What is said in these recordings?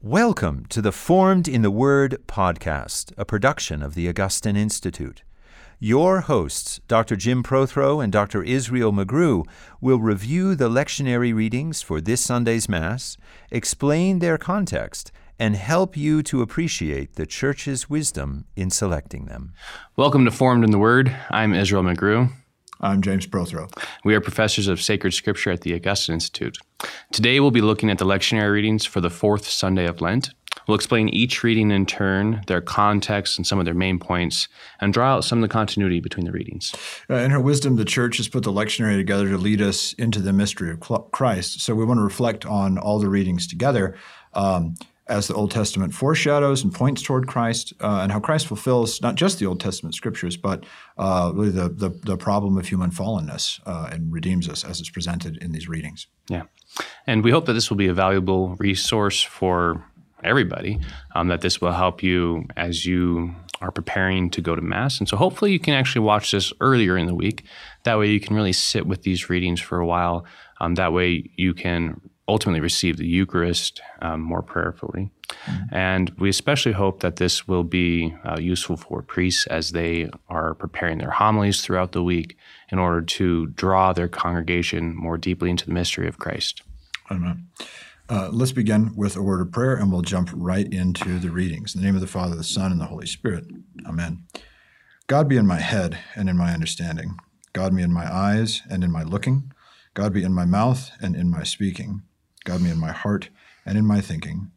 Welcome to the Formed in the Word podcast, a production of the Augustine Institute. Your hosts, Dr. Jim Prothro and Dr. Israel McGrew, will review the lectionary readings for this Sunday's Mass, explain their context, and help you to appreciate the Church's wisdom in selecting them. Welcome to Formed in the Word. I'm Israel McGrew. I'm James Prothro. We are professors of sacred scripture at the Augustine Institute. Today we'll be looking at the lectionary readings for the fourth Sunday of Lent. We'll explain each reading in turn, their context, and some of their main points, and draw out some of the continuity between the readings. Uh, in her wisdom, the church has put the lectionary together to lead us into the mystery of Christ. So we want to reflect on all the readings together. Um, as the Old Testament foreshadows and points toward Christ, uh, and how Christ fulfills not just the Old Testament scriptures, but uh, really the, the, the problem of human fallenness uh, and redeems us as it's presented in these readings. Yeah, and we hope that this will be a valuable resource for everybody. Um, that this will help you as you are preparing to go to mass, and so hopefully you can actually watch this earlier in the week. That way you can really sit with these readings for a while. Um, that way you can ultimately receive the Eucharist um, more prayerfully. Mm-hmm. And we especially hope that this will be uh, useful for priests as they are preparing their homilies throughout the week in order to draw their congregation more deeply into the mystery of Christ. Amen. Uh, let's begin with a word of prayer and we'll jump right into the readings. In the name of the Father, the Son, and the Holy Spirit. Amen. God be in my head and in my understanding. God be in my eyes and in my looking. God be in my mouth and in my speaking. God me in my heart and in my thinking.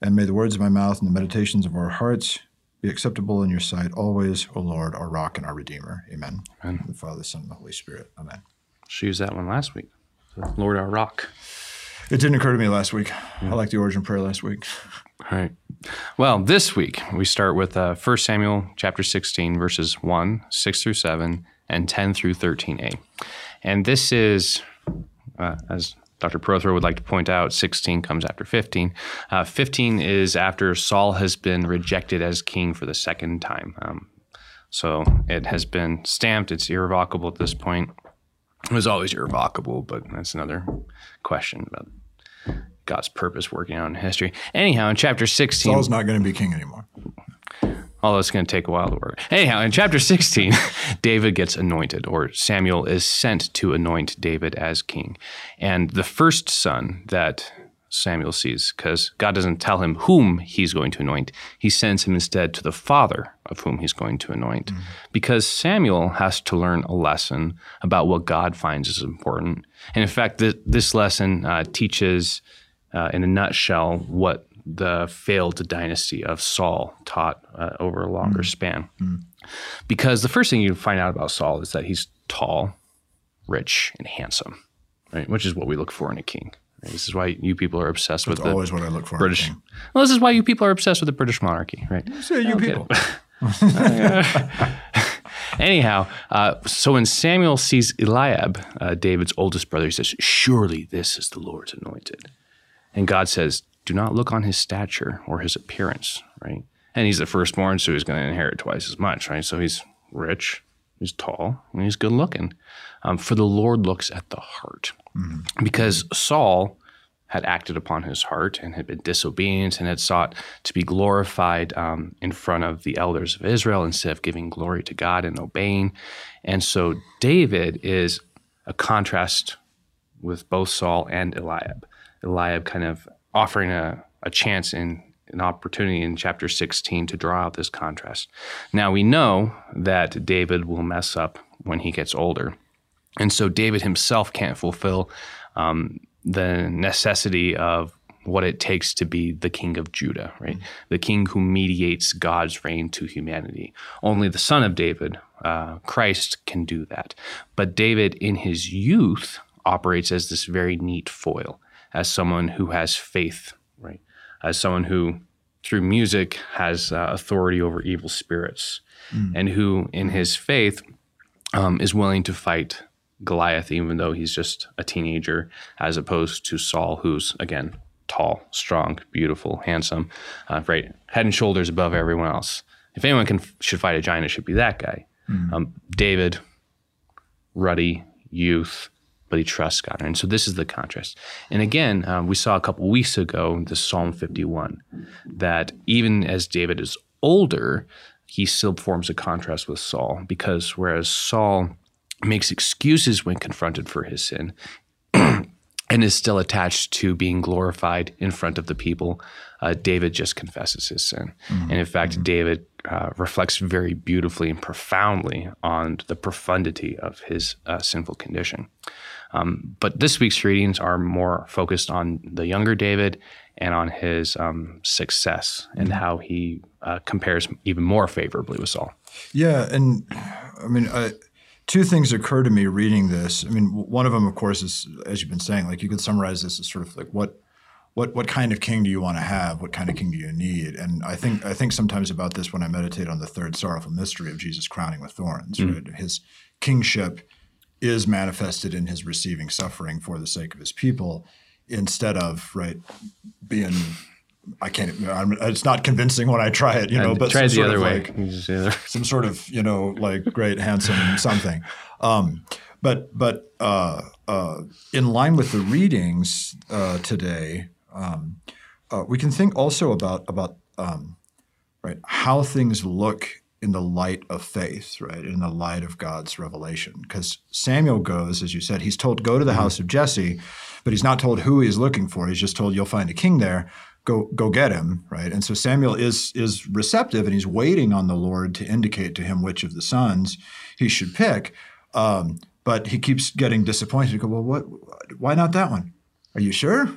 And may the words of my mouth and the meditations of our hearts be acceptable in your sight always, O Lord, our rock and our redeemer. Amen. Amen. The Father, the Son, and the Holy Spirit. Amen. She used that one last week. Lord, our rock. It didn't occur to me last week. Yeah. I like the Origen prayer last week. All right. Well, this week we start with uh, 1 Samuel chapter 16, verses 1, 6 through 7, and 10 through 13a. And this is, uh, as Dr. Prothro would like to point out 16 comes after 15. Uh, 15 is after Saul has been rejected as king for the second time. Um, so it has been stamped, it's irrevocable at this point. It was always irrevocable, but that's another question about God's purpose working out in history. Anyhow, in chapter 16. Saul's not going to be king anymore although it's going to take a while to work. Anyhow, in chapter 16, David gets anointed, or Samuel is sent to anoint David as king. And the first son that Samuel sees, because God doesn't tell him whom he's going to anoint, he sends him instead to the father of whom he's going to anoint. Mm-hmm. Because Samuel has to learn a lesson about what God finds is important. And in fact, th- this lesson uh, teaches, uh, in a nutshell, what the failed dynasty of Saul taught uh, over a longer mm. span. Mm. Because the first thing you find out about Saul is that he's tall, rich, and handsome, right? Which is what we look for in a king. Right? This is why you people are obsessed That's with always the what I look for. British. Well, this is why you people are obsessed with the British monarchy, right? You say you people. Anyhow, uh, so when Samuel sees Eliab, uh, David's oldest brother, he says, "Surely this is the Lord's anointed," and God says, do not look on his stature or his appearance, right? And he's the firstborn, so he's going to inherit twice as much, right? So he's rich, he's tall, and he's good looking. Um, for the Lord looks at the heart. Mm-hmm. Because Saul had acted upon his heart and had been disobedient and had sought to be glorified um, in front of the elders of Israel instead of giving glory to God and obeying. And so David is a contrast with both Saul and Eliab. Eliab kind of offering a, a chance in an opportunity in chapter 16 to draw out this contrast. Now we know that David will mess up when he gets older. And so David himself can't fulfill um, the necessity of what it takes to be the king of Judah, right? Mm-hmm. The king who mediates God's reign to humanity. Only the son of David, uh, Christ, can do that. But David, in his youth, operates as this very neat foil as someone who has faith, right? As someone who, through music, has uh, authority over evil spirits, mm. and who, in his faith, um, is willing to fight Goliath, even though he's just a teenager, as opposed to Saul, who's again tall, strong, beautiful, handsome, uh, right, head and shoulders above everyone else. If anyone can should fight a giant, it should be that guy. Mm. Um, David, ruddy youth, but he trusts God. And so this is the contrast. And again, um, we saw a couple weeks ago in the Psalm 51 that even as David is older, he still forms a contrast with Saul because whereas Saul makes excuses when confronted for his sin and is still attached to being glorified in front of the people, uh, David just confesses his sin. Mm-hmm. And in fact, mm-hmm. David uh, reflects very beautifully and profoundly on the profundity of his uh, sinful condition. Um, but this week's readings are more focused on the younger David and on his um, success and mm-hmm. how he uh, compares even more favorably with Saul. Yeah, and I mean, I, two things occur to me reading this. I mean, one of them, of course, is as you've been saying, like you could summarize this as sort of like what what what kind of king do you want to have? What kind of king do you need? And I think I think sometimes about this when I meditate on the third sorrowful mystery of Jesus crowning with thorns. Mm-hmm. Right? His kingship is manifested in his receiving suffering for the sake of his people, instead of right being. I can't. I'm, it's not convincing when I try it, you know. but try the other way. Like, some sort of, you know, like great, handsome something. Um, but but uh, uh, in line with the readings uh, today, um, uh, we can think also about about um, right how things look in the light of faith, right, in the light of God's revelation. Because Samuel goes, as you said, he's told go to the house of Jesse, but he's not told who he's looking for. He's just told you'll find a king there. Go go get him, right? And so Samuel is is receptive and he's waiting on the Lord to indicate to him which of the sons he should pick. Um, but he keeps getting disappointed. He go, well, what? Why not that one? Are you sure?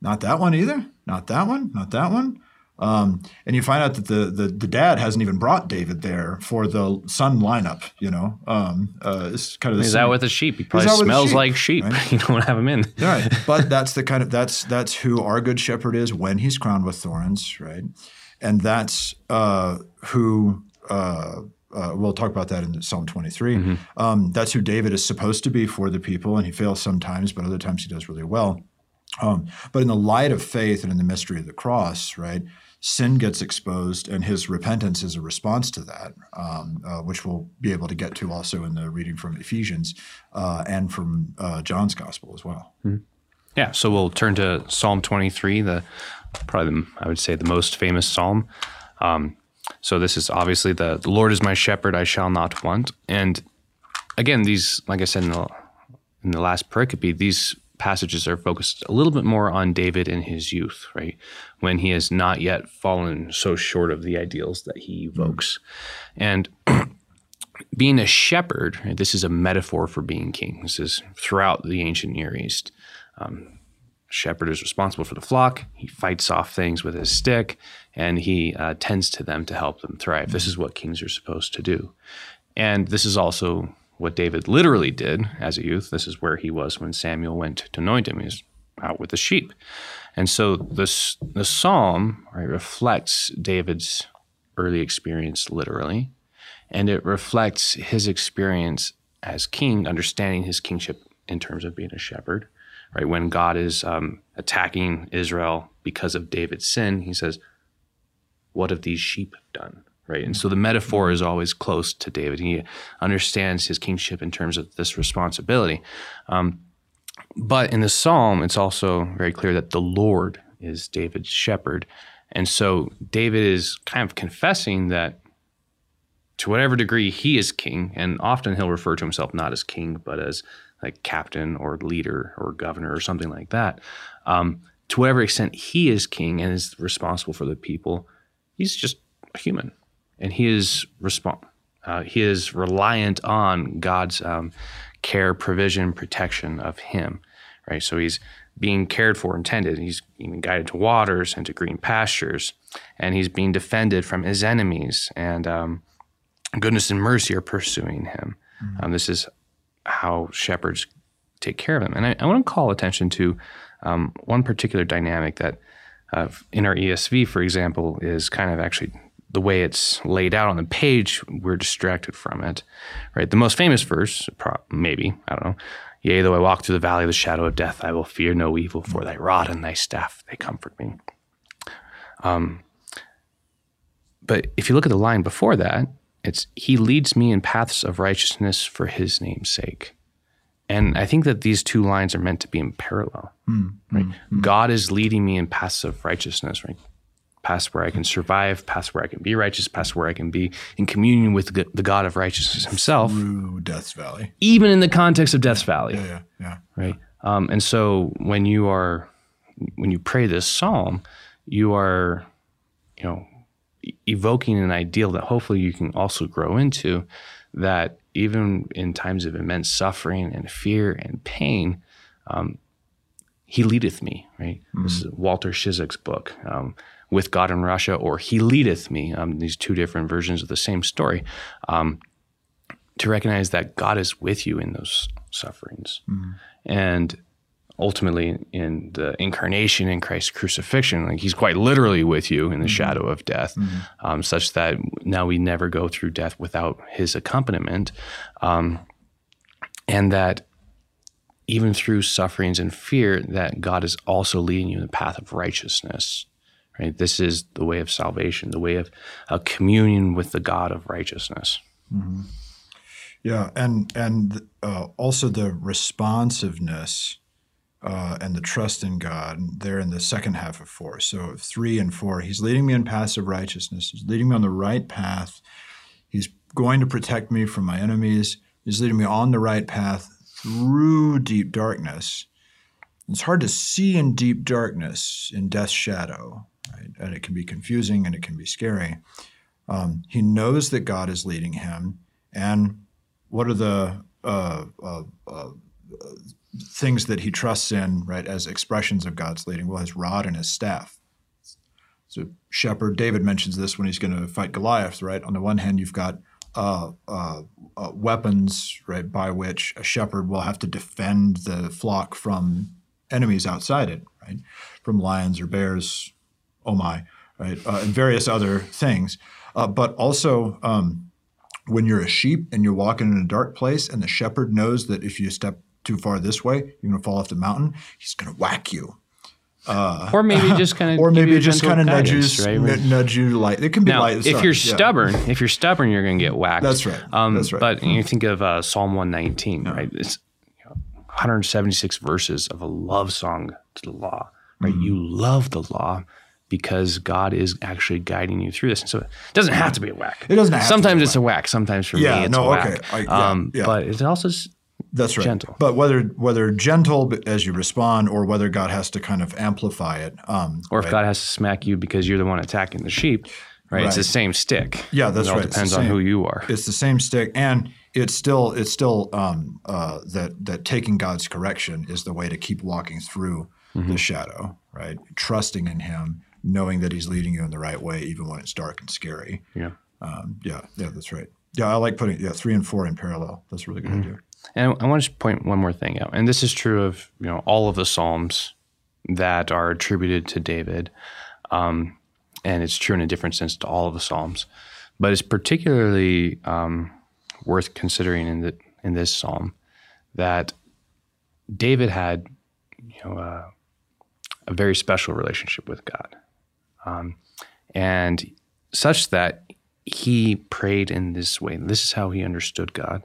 Not that one either. Not that one. Not that one. Um, and you find out that the, the, the dad hasn't even brought David there for the son lineup. You know, um, uh, it's kind of he's out with the sheep. He probably smells sheep, like sheep. Right? you don't have him in. right, but that's the kind of that's that's who our good shepherd is when he's crowned with thorns, right? And that's uh, who. Uh, uh, we'll talk about that in Psalm 23. Mm-hmm. Um, that's who David is supposed to be for the people, and he fails sometimes, but other times he does really well. Um, but in the light of faith and in the mystery of the cross, right, sin gets exposed, and his repentance is a response to that, um, uh, which we'll be able to get to also in the reading from Ephesians uh, and from uh, John's gospel as well. Mm-hmm. Yeah, so we'll turn to Psalm 23, the probably the, I would say the most famous psalm. Um, so this is obviously the, the Lord is my shepherd; I shall not want. And again, these, like I said in the in the last pericope, these passages are focused a little bit more on David in his youth, right? When he has not yet fallen so short of the ideals that he evokes. And being a shepherd, right, this is a metaphor for being king. This is throughout the ancient Near East. Um, shepherd is responsible for the flock. He fights off things with his stick, and he uh, tends to them to help them thrive. This is what kings are supposed to do. And this is also what David literally did as a youth. This is where he was when Samuel went to anoint him. He's out with the sheep. And so this the psalm right, reflects David's early experience literally, and it reflects his experience as king, understanding his kingship in terms of being a shepherd. Right when God is um, attacking Israel because of David's sin, he says, "What have these sheep done?" Right? And so the metaphor is always close to David. He understands his kingship in terms of this responsibility. Um, but in the psalm, it's also very clear that the Lord is David's shepherd. And so David is kind of confessing that to whatever degree he is king, and often he'll refer to himself not as king, but as like captain or leader or governor or something like that. Um, to whatever extent he is king and is responsible for the people, he's just a human and he is respond uh, he is reliant on God's um, care, provision, protection of him, right? So he's being cared for and tended. He's being guided to waters and to green pastures, and he's being defended from his enemies. And um, goodness and mercy are pursuing him. Mm-hmm. Um, this is how shepherds take care of him. And I, I want to call attention to um, one particular dynamic that uh, in our ESV, for example, is kind of actually the way it's laid out on the page, we're distracted from it. Right? The most famous verse, maybe, I don't know. Yea, though I walk through the valley of the shadow of death, I will fear no evil, for thy rod and thy staff, they comfort me. Um, but if you look at the line before that, it's He leads me in paths of righteousness for His name's sake. and I think that these two lines are meant to be in parallel. Hmm. Right? Hmm. Hmm. God is leading me in paths of righteousness, right? Paths where I can survive, paths where I can be righteous, paths where I can be in communion with the God of righteousness Himself, Through Death's Valley. even in the context of Death's Valley Yeah, yeah, yeah. right? Um, and so when you are when you pray this psalm, you are, you know, evoking an ideal that hopefully you can also grow into. That even in times of immense suffering and fear and pain, um, He leadeth me. Right. This is Walter Ciszek's book. Um, with God in Russia, or He leadeth me. Um, these two different versions of the same story. Um, to recognize that God is with you in those sufferings. And ultimately, in the incarnation in Christ's crucifixion, like he's quite literally with you in the shadow of death, um, such that now we never go through death without his accompaniment. Um, and that even through sufferings and fear, that God is also leading you in the path of righteousness. Right? This is the way of salvation, the way of a communion with the God of righteousness. Yeah, and and uh, also the responsiveness uh, and the trust in God. They're in the second half of four. So three and four, He's leading me in paths of righteousness. He's leading me on the right path. He's going to protect me from my enemies. He's leading me on the right path through deep darkness. It's hard to see in deep darkness, in death's shadow, right? And it can be confusing and it can be scary. Um, he knows that God is leading him, and what are the uh, uh, uh, things that he trusts in, right, as expressions of God's leading? Well, his rod and his staff. So, shepherd, David mentions this when he's going to fight Goliath, right? On the one hand, you've got uh, uh, uh, weapons, right, by which a shepherd will have to defend the flock from enemies outside it, right, from lions or bears, oh my, right, uh, and various other things. Uh, but also, um, when you're a sheep and you're walking in a dark place, and the shepherd knows that if you step too far this way, you're going to fall off the mountain. He's going to whack you, Or maybe just kind of or maybe just kind of nudge you, right? n- nudge you light. It can be Now, light. if you're yeah. stubborn, if you're stubborn, you're going to get whacked. That's right. Um, That's right. But you think of uh, Psalm 119, right? It's 176 verses of a love song to the law, right? Mm-hmm. You love the law because God is actually guiding you through this. And so it doesn't have to be a whack. It doesn't have to be Sometimes it's a whack. Sometimes for Yeah, me, it's no, a whack. okay. I- yeah, um, yeah. But it also That's right. gentle. But whether whether gentle as you respond, or whether God has to kind of amplify it, um, or if God has to smack you because you're the one attacking the sheep, right? It's the same stick. Yeah, that's right. it all right. Depends on who you are. it's the same stick, and it's still it's still um, uh, that that taking God's correction is the way to keep walking through Mm-hmm. the shadow, right? Trusting in Him, knowing that He's leading you in the right way, even when it's dark and scary. Yeah. Um, yeah, yeah, that's right. Yeah, I like putting yeah three and four in parallel. That's a really good idea. And I want to point one more thing out, and this is true of you know all of the psalms that are attributed to David, um, and it's true in a different sense to all of the psalms, but it's particularly um, worth considering in the in this psalm that David had you know uh, a very special relationship with God, um, and such that he prayed in this way. This is how he understood God.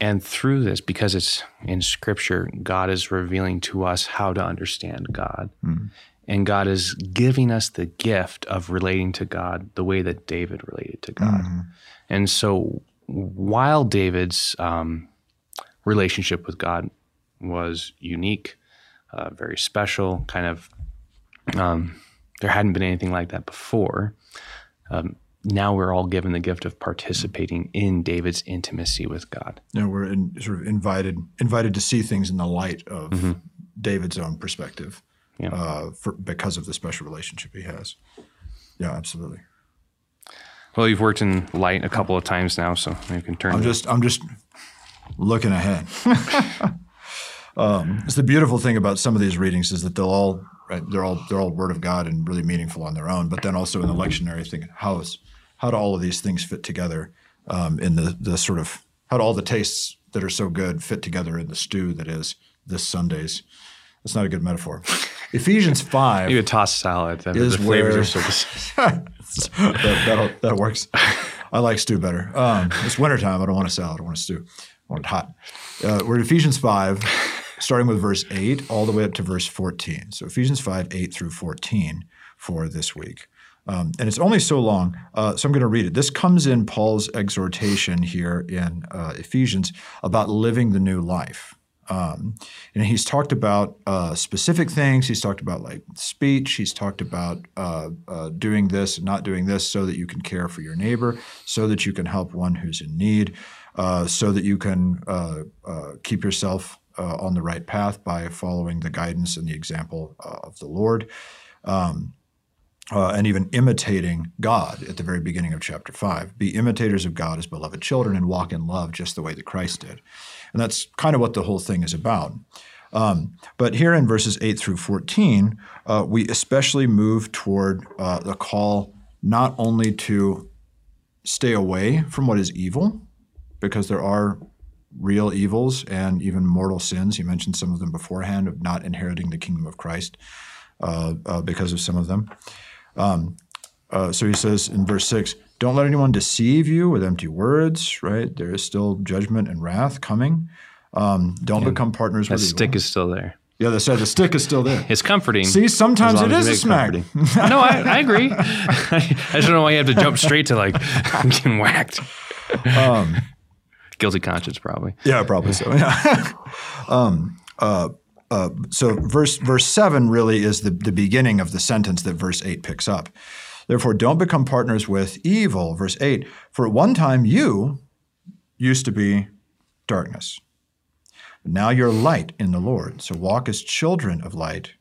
And through this, because it's in scripture, God is revealing to us how to understand God. And God is giving us the gift of relating to God the way that David related to God. And so while David's um, relationship with God was unique, uh, very special, kind of, um, there hadn't been anything like that before. Um, now we're all given the gift of participating in David's intimacy with God. Know, we're in, sort of invited invited to see things in the light of David's own perspective, Yeah. uh, for, because of the special relationship he has. Yeah, absolutely. Well, you've worked in light a couple of times now, so you can turn. I'm just I'm just looking ahead. um, it's the beautiful thing about some of these readings is that they'll all right, they're all they're all Word of God and really meaningful on their own. But then also in the lectionary, thinking how is how do all of these things fit together um, in the the sort of how do all the tastes that are so good fit together in the stew that is this Sunday's. That's not a good metaphor. Ephesians five. you could toss salad. The, Is the flavors where- are so. that, that works. I like stew better. Um, it's wintertime. I don't want a salad. I want a stew. I want it hot. Uh, we're in Ephesians 5, starting with verse 8 all the way up to verse 14. So Ephesians 5, 8 through 14 for this week. Um, and it's only so long, uh, so I'm going to read it. This comes in Paul's exhortation here in uh, Ephesians about living the new life. Um, and he's talked about uh, specific things. He's talked about like speech. He's talked about uh, uh, doing this and not doing this so that you can care for your neighbor, so that you can help one who's in need, uh, so that you can uh, uh, keep yourself on the right path by following the guidance and the example of the Lord. Um, uh, and even imitating God at the very beginning of chapter 5. Be imitators of God as beloved children and walk in love just the way that Christ did. And that's kind of what the whole thing is about. Um, but here in verses 8 through 14, uh, we especially move toward uh, the call not only to stay away from what is evil, because there are real evils and even mortal sins. You mentioned some of them beforehand of not inheriting the kingdom of Christ uh, uh because of some of them. Um, uh, so he says in verse 6 Don't let anyone deceive you with empty words, right? There is still judgment and wrath coming. Um, don't yeah. become partners that with stick is still there. Yeah, the, the stick is still there. It's comforting. See, sometimes it is a smack. no, I, I agree. I, just don't know why you have to jump straight to like getting whacked. Um, Guilty conscience, probably. Yeah, probably so. Yeah. um, uh, uh, so verse verse seven really is the, the beginning of the sentence that verse eight picks up. Therefore, don't become partners with evil. Verse eight. For at one time you used to be darkness. Now you're light in the Lord. So walk as children of light.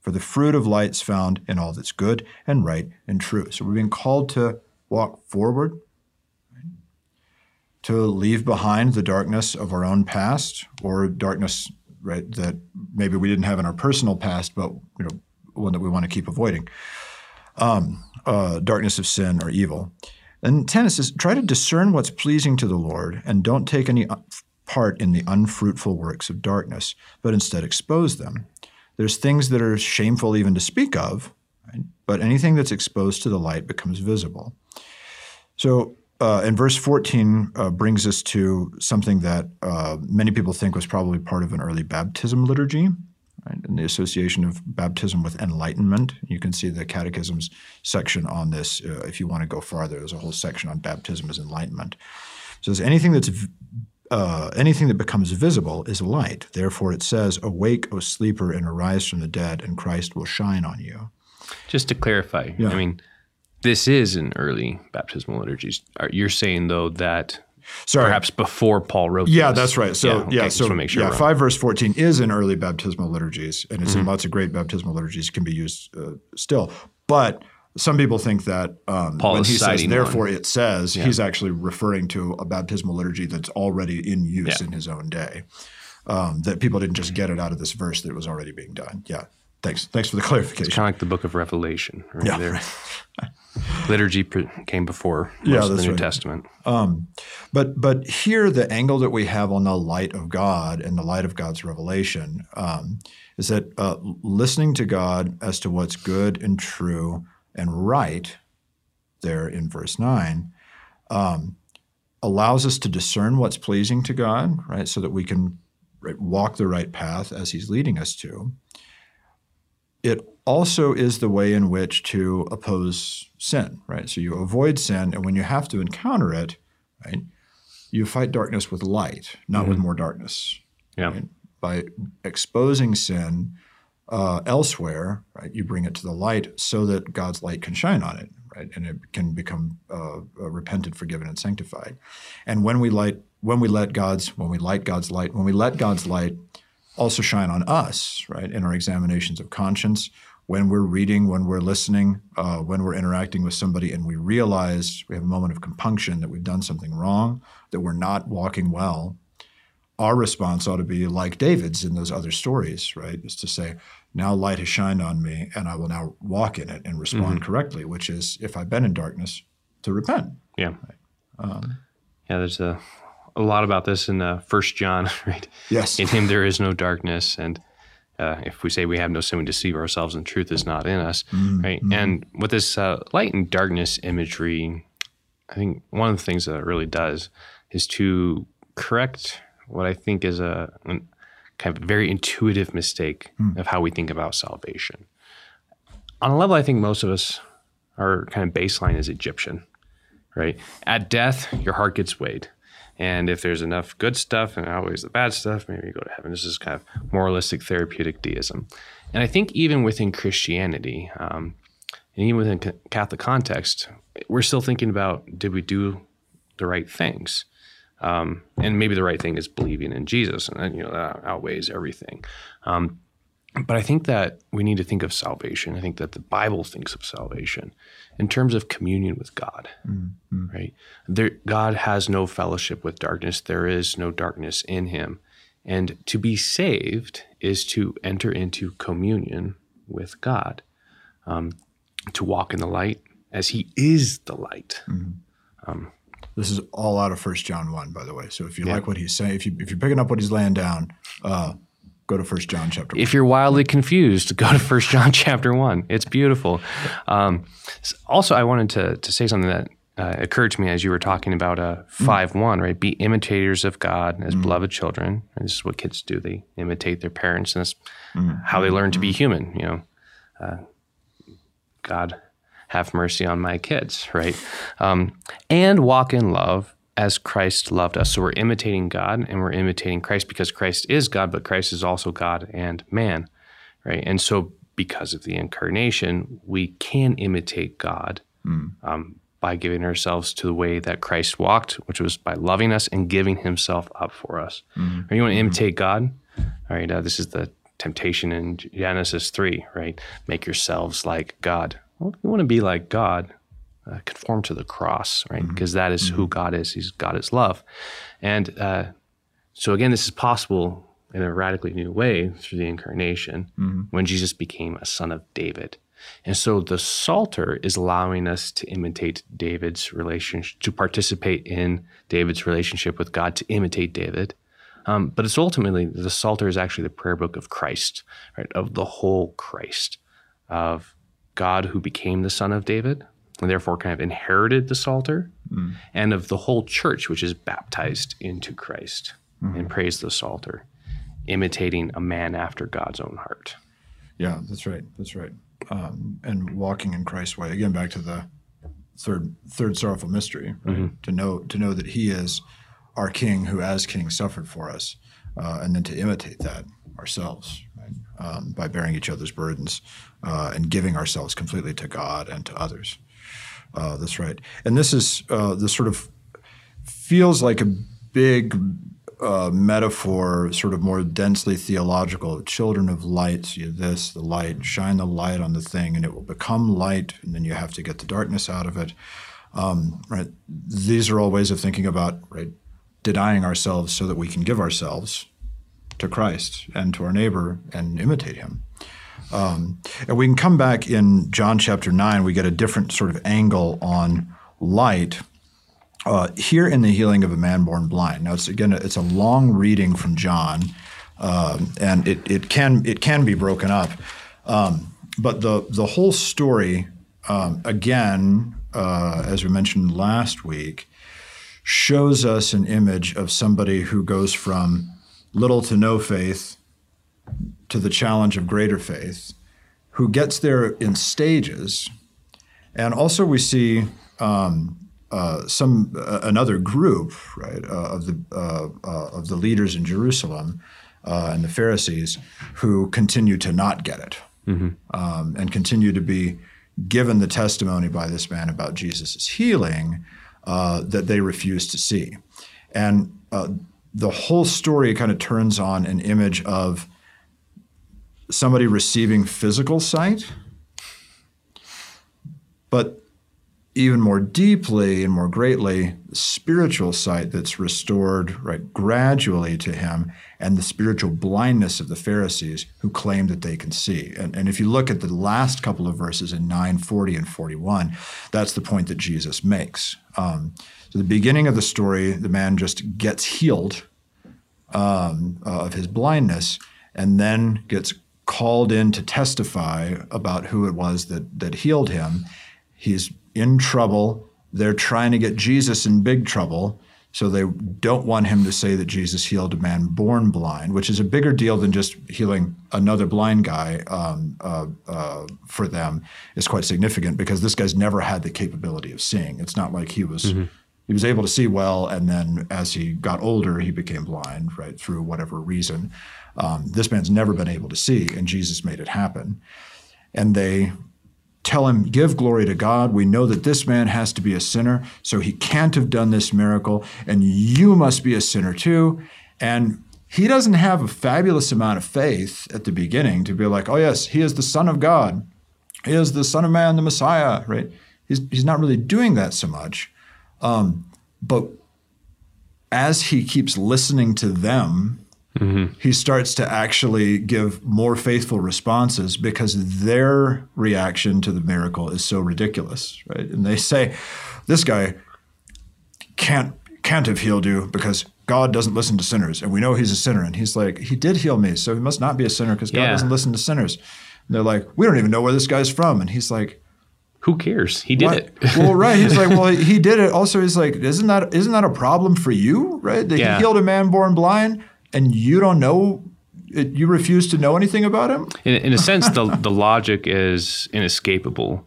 For the fruit of light is found in all that's good and right and true. So we're being called to walk forward, to leave behind the darkness of our own past or darkness right? That maybe we didn't have in our personal past, but you know, one that we want to keep avoiding. Um, uh, darkness of sin or evil. And 10 says, try to discern what's pleasing to the Lord and don't take any part in the unfruitful works of darkness, but instead expose them. There's things that are shameful even to speak of, right? but anything that's exposed to the light becomes visible. So uh, and verse 14 uh, brings us to something that uh, many people think was probably part of an early baptism liturgy, right? And the association of baptism with enlightenment. You can see the catechisms section on this uh, if you want to go farther. There's a whole section on baptism as enlightenment. It says anything that's uh, anything that becomes visible is light. Therefore, it says, "Awake, O sleeper, and arise from the dead, and Christ will shine on you." Just to clarify, yeah. I mean this is an early baptismal liturgy. You're saying though that Sorry. perhaps before Paul wrote. Yeah, this. that's right. So yeah, okay, yeah so make sure yeah, five verse fourteen is in early baptismal liturgies, and it's mm-hmm. in lots of great baptismal liturgies can be used uh, still. But some people think that um, Paul when he says "therefore one. it says," yeah. he's actually referring to a baptismal liturgy that's already in use in his own day. Um, that people didn't just get it out of this verse that was already being done. Yeah. Thanks. Thanks for the clarification. It's kind of like the book of Revelation, right yeah. there. Liturgy came before most yeah, of the New right. Testament. Um, but but here, the angle that we have on the light of God and the light of God's revelation um, is that uh, listening to God as to what's good and true and right, there in verse nine, um, allows us to discern what's pleasing to God, right, so that we can walk the right path as He's leading us to it also is the way in which to oppose sin, right? So you avoid sin, and when you have to encounter it, right, you fight darkness with light, not mm-hmm. with more darkness. Yeah. Right? By exposing sin uh, elsewhere, right, you bring it to the light so that God's light can shine on it, right, and it can become uh, uh, repented, forgiven, and sanctified. And when we light, when we let God's, when we light God's light, when we let God's light also shine on us, right, in our examinations of conscience, when we're reading, when we're listening, uh, when we're interacting with somebody, and we realize we have a moment of compunction that we've done something wrong, that we're not walking well. Our response ought to be like David's in those other stories, right? Is to say, now light has shined on me, and I will now walk in it and respond mm-hmm. correctly, which is if I've been in darkness, to repent. Yeah. Right? Um, yeah, there's a a lot about this in uh, First John, right? Yes. In Him there is no darkness, and uh, if we say we have no sin, we deceive ourselves, and truth is not in us, mm-hmm. right? And with this uh, light and darkness imagery, I think one of the things that it really does is to correct what I think is a, a kind of very intuitive mistake of how we think about salvation. On a level, I think most of us, our kind of baseline is Egyptian, right? At death, your heart gets weighed. And if there's enough good stuff and always the bad stuff, maybe you go to heaven. This is kind of moralistic therapeutic deism. And I think even within Christianity, um, and even within Catholic context, we're still thinking about did we do the right things? Um, and maybe the right thing is believing in Jesus, and you know that outweighs everything. Um, but I think that we need to think of salvation. I think that the Bible thinks of salvation in terms of communion with God, mm-hmm. right? There, God has no fellowship with darkness. There is no darkness in Him, and to be saved is to enter into communion with God, um, to walk in the light as He is the light. Mm-hmm. Um, this is all out of First John one, by the way. So if you yeah. like what he's saying, if you if you're picking up what he's laying down, uh, go to First John chapter. 1. If you're wildly confused, go to First John chapter one. It's beautiful. Um, also, I wanted to to say something that uh, occurred to me as you were talking about uh, five mm. one, right? Be imitators of God as mm. beloved children. And this is what kids do; they imitate their parents, and that's mm. how they learn to be human. You know, uh, God have mercy on my kids, right? Um, and walk in love as Christ loved us. So we're imitating God and we're imitating Christ because Christ is God, but Christ is also God and man, right? And so because of the incarnation, we can imitate God mm. um, by giving ourselves to the way that Christ walked, which was by loving us and giving himself up for us. Mm. Right? You want to imitate God? All right, uh, this is the temptation in Genesis 3, right? Make yourselves like God. Well, you want to be like God, uh, conform to the cross, right? Because mm-hmm. mm-hmm. who God is. He's God is love. And uh, so, again, this is possible in a radically new way through the incarnation mm-hmm. when Jesus became a son of David. And so the Psalter is allowing us to imitate David's relationship, to participate in David's relationship with God, to imitate David. Um, but it's ultimately, the Psalter is actually the prayer book of Christ, right? Of the whole Christ, of God who became the son of David, and therefore kind of inherited the Psalter, mm. and of the whole church, which is baptized into Christ mm. and praise the Psalter, imitating a man after God's own heart. Yeah, that's right. That's right. Um, and walking in Christ's way. Again, back to the third third sorrowful mystery, right? Mm-hmm. To know to know that He is our King, who as King suffered for us, uh, and then to imitate that ourselves right? um, by bearing each other's burdens uh, and giving ourselves completely to God and to others. Uh, that's right. And this is uh, this sort of feels like a big uh, metaphor, sort of more densely theological. Children of light, you this, the light, shine the light on the thing, and it will become light, and then you have to get the darkness out of it. Um, right? These are all ways of thinking about right denying ourselves so that we can give ourselves to Christ and to our neighbor and imitate him. Um, and we can come back in John chapter 9, we get a different sort of angle on light. Uh, here in the healing of a man born blind. Now, it's again, it's a long reading from John, um, and it, it can it can be broken up. Um, but the the whole story, um, again, uh, as we mentioned last week, shows us an image of somebody who goes from little to no faith to the challenge of greater faith, who gets there in stages. And also, we see um, uh, some uh, another group, right, uh, of the uh, uh, of the leaders in Jerusalem uh, and the Pharisees who continue to not get it mm-hmm. um, and continue to be given the testimony by this man about Jesus' healing that they refuse to see. And the whole story kind of turns on an image of somebody receiving physical sight, but even more deeply and more greatly, spiritual sight that's restored right gradually to him, and the spiritual blindness of the Pharisees who claim that they can see. And, and if you look at the last couple of verses in 940 and 41, that's the point that Jesus makes. Um, so the beginning of the story, the man just gets healed um, uh, of his blindness, and then gets called in to testify about who it was that that healed him. He's in trouble. They're trying to get Jesus in big trouble So they don't want him to say that Jesus healed a man born blind, which is a bigger deal than just healing another blind guy um, uh, uh, for them. It's quite significant because this guy's never had the capability of seeing. It's not like he was Mm-hmm. He was able to see well, and then as he got older, he became blind, right, through whatever reason. Um, this man's never been able to see, and Jesus made it happen. And they tell him, Give glory to God. We know that this man has to be a sinner, so he can't have done this miracle, and you must be a sinner too. And he doesn't have a fabulous amount of faith at the beginning to be like, Oh, yes, he is the Son of God. He is the Son of Man, the Messiah, right? He's, he's not really doing that so much. Um, but as he keeps listening to them, he starts to actually give more faithful responses because their reaction to the miracle is so ridiculous, right? And they say, "This guy can't can't have healed you because God doesn't listen to sinners, and we know he's a sinner." And he's like, "He did heal me, so he must not be a sinner because God Yeah. doesn't listen to sinners." And they're like, "We don't even know where this guy's from," and he's like. Who cares? He did it. well, right. He's like, well, he did it. Also, he's like, isn't that isn't that a problem for you, right? That Yeah. he healed a man born blind, and you don't know, it, you refuse to know anything about him. in, in a sense, the, the logic is inescapable.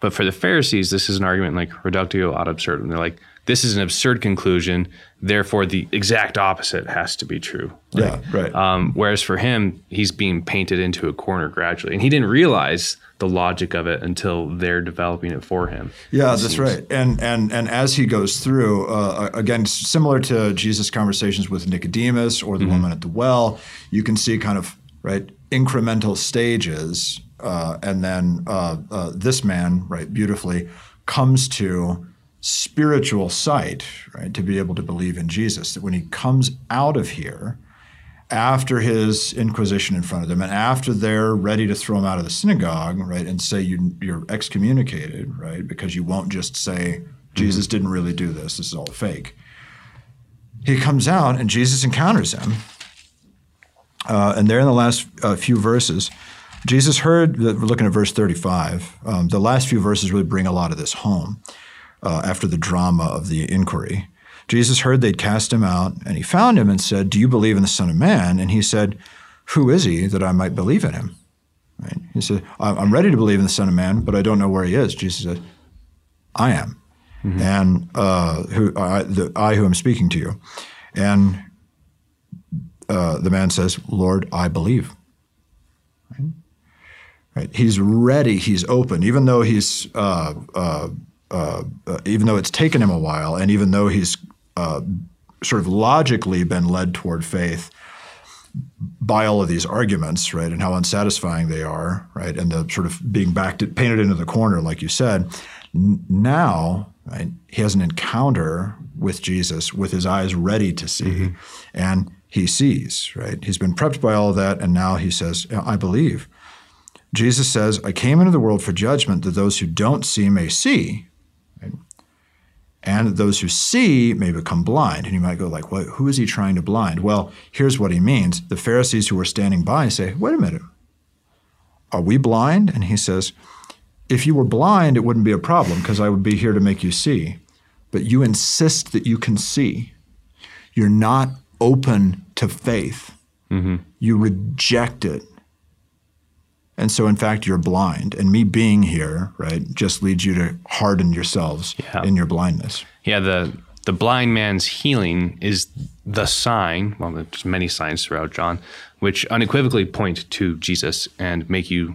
But for the Pharisees, this is an argument like reductio ad absurdum. They're like, this is an absurd conclusion. Therefore, the exact opposite has to be true. Yeah, right. Um, whereas for him, he's being painted into a corner gradually. And he didn't realize the logic of it until they're developing it for him. Yeah, that's right. And and and as he goes through, uh, again, similar to Jesus' conversations with Nicodemus or the woman at the well, you can see kind of right incremental stages, uh, and then uh, uh, this man, right, beautifully comes to spiritual sight, right, to be able to believe in Jesus. That when he comes out of here, after his inquisition in front of them and after they're ready to throw him out of the synagogue, right, and say you, you're excommunicated, right, because you won't just say Jesus didn't really do this, this is all fake. He comes out and Jesus encounters him. Uh, and there in the last uh, few verses, Jesus heard, we're looking at verse 35, um, the last few verses really bring a lot of this home uh, after the drama of the inquiry. Jesus heard they'd cast him out, and he found him and said, Do you believe in the Son of Man? And he said, Who is he that I might believe in him? Right? He said, "I- I'm ready to believe in the Son of Man, but I don't know where he is. Jesus said, I am. And uh, who I, the, I who am speaking to you. And uh, the man says, Lord, I believe. Right? Right? He's ready. He's open, even though he's uh, uh, uh, uh, even though it's taken him a while, and even though he's uh, sort of logically been led toward faith by all of these arguments, right, and how unsatisfying they are, right, and the sort of being backed, painted into the corner, like you said. N- now, right, he has an encounter with Jesus with his eyes ready to see, and he sees, right. He's been prepped by all of that, and now he says, "I believe." Jesus says, I came into the world for judgment that those who don't see may see? And those who see may become blind. And you might go like, well, who is he trying to blind? Well, here's what he means. The Pharisees who were standing by say, wait a minute, are we blind? And he says, if you were blind, it wouldn't be a problem because I would be here to make you see. But you insist that you can see. You're not open to faith. Mm-hmm. You reject it. And so, in fact, you're blind. And me being here, right, just leads you to harden yourselves Yeah. in your blindness. Yeah, the the blind man's healing is the sign. Well, there's many signs throughout John, which unequivocally point to Jesus and make you,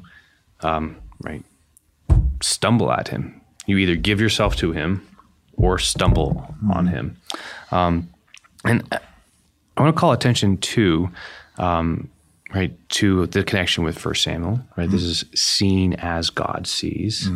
um, right, stumble at him. You either give yourself to him or stumble on him. Um, and I want to call attention to, um, right, to the connection with First Samuel. Right, this is seen as God sees,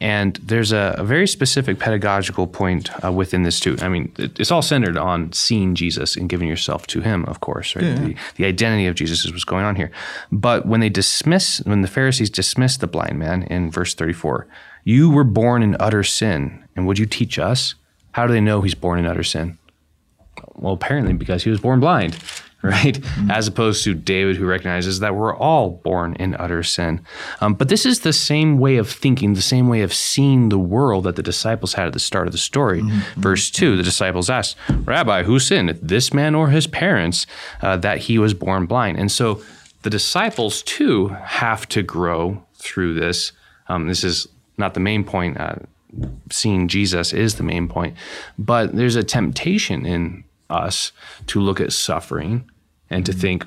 and there's a, a very specific pedagogical point uh, within this too. I mean, it, it's all centered on seeing Jesus and giving yourself to Him, of course. Right, the, the identity of Jesus is what's going on here. But when they dismiss, when the Pharisees dismiss the blind man in verse 34, you were born in utter sin, and would you teach us? How do they know he's born in utter sin? Well, apparently because he was born blind. right? Mm-hmm. As opposed to David, who recognizes that we're all born in utter sin. Um, but this is the same way of thinking, the same way of seeing the world that the disciples had at the start of the story. Mm-hmm. Verse 2 the disciples asked, Rabbi, who sinned, this man or his parents, uh, that he was born blind? And so the disciples, too, have to grow through this. Um, this is not the main point. Uh, seeing Jesus is the main point, but there's a temptation in us to look at suffering and to think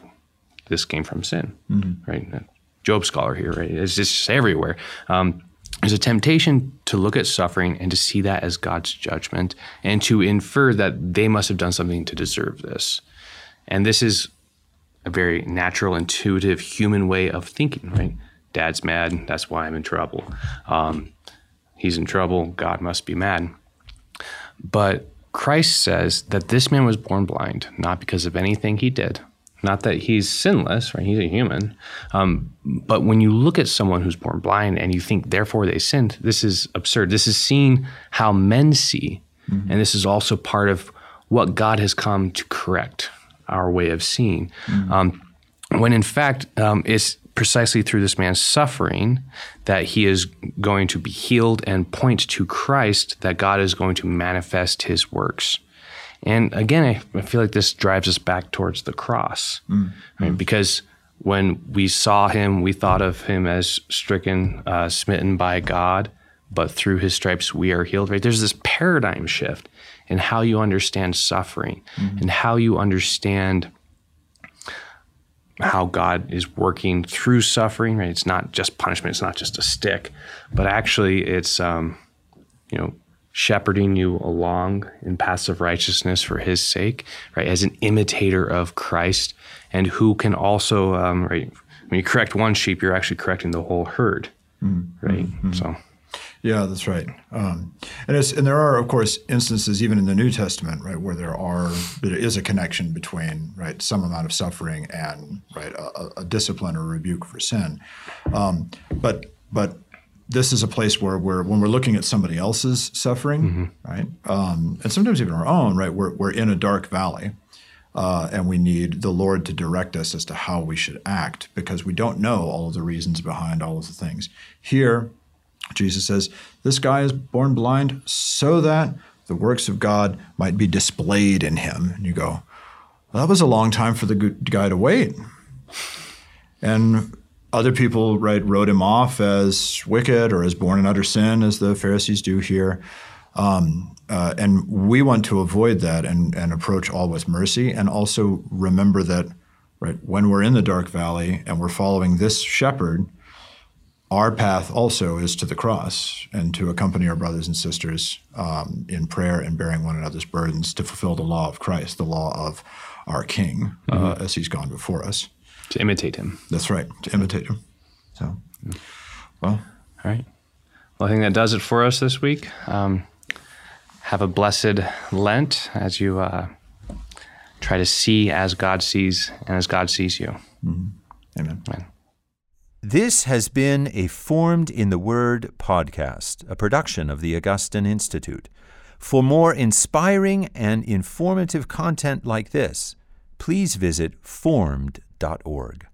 this came from sin, mm-hmm. right? Job scholar here, right? It's just everywhere. Um, there's a temptation to look at suffering and to see that as God's judgment and to infer that they must have done something to deserve this. And this is a very natural, intuitive, human way of thinking, right? Dad's mad, that's why I'm in trouble. Um, he's in trouble, God must be mad. But Christ says that this man was born blind, not because of anything he did, not that he's sinless, right? He's a human. Um, but when you look at someone who's born blind and you think, therefore they sinned, this is absurd. This is seeing how men see. Mm-hmm. And this is also part of what God has come to correct our way of seeing. Mm-hmm. Um, when in fact, um, it's precisely through this man's suffering that he is going to be healed and point to Christ that God is going to manifest his works. And again, I, feel like this drives us back towards the cross, mm. right? because when we saw him, we thought of him as stricken, uh, smitten by God, but through his stripes we are healed. Right? There's this paradigm shift in how you understand suffering mm-hmm. and how you understand how God is working through suffering. Right? It's not just punishment. It's not just a stick, but actually, it's um, you know shepherding you along in paths of righteousness for His sake. Right? As an imitator of Christ, and who can also um, right when you correct one sheep, you're actually correcting the whole herd. Mm-hmm. Right? Mm-hmm. So. Yeah, that's right. Um, and and there are of course instances even in the New Testament, right, where there are there is a connection between right some amount of suffering and right a, a discipline or rebuke for sin. Um, but but this is a place where we're when we're looking at somebody else's suffering, mm-hmm. right, um, and sometimes even our own, right, we're we're in a dark valley. Uh, and we need the Lord to direct us as to how we should act because we don't know all of the reasons behind all of the things. Here, Jesus says, This guy is born blind so that the works of God might be displayed in him. And you go, well, That was a long time for the guy to wait. And other people right, wrote him off as wicked or as born in utter sin, as the Pharisees do here. Um, uh, and we want to avoid that and, and approach all with mercy and also remember that right when we're in the dark valley and we're following this shepherd our path also is to the cross and to accompany our brothers and sisters um, in prayer and bearing one another's burdens to fulfill the law of Christ, the law of our King, mm-hmm. uh, as he's gone before us. To imitate him. That's right, to imitate him. So, well. All right. Well, I think that does it for us this week. Um, have a blessed Lent as you uh, try to see as God sees and as God sees you. Mm-hmm. Amen. Amen. This has been a Formed in the Word podcast, a production of the Augustine Institute. For more inspiring and informative content like this, please visit formed.org.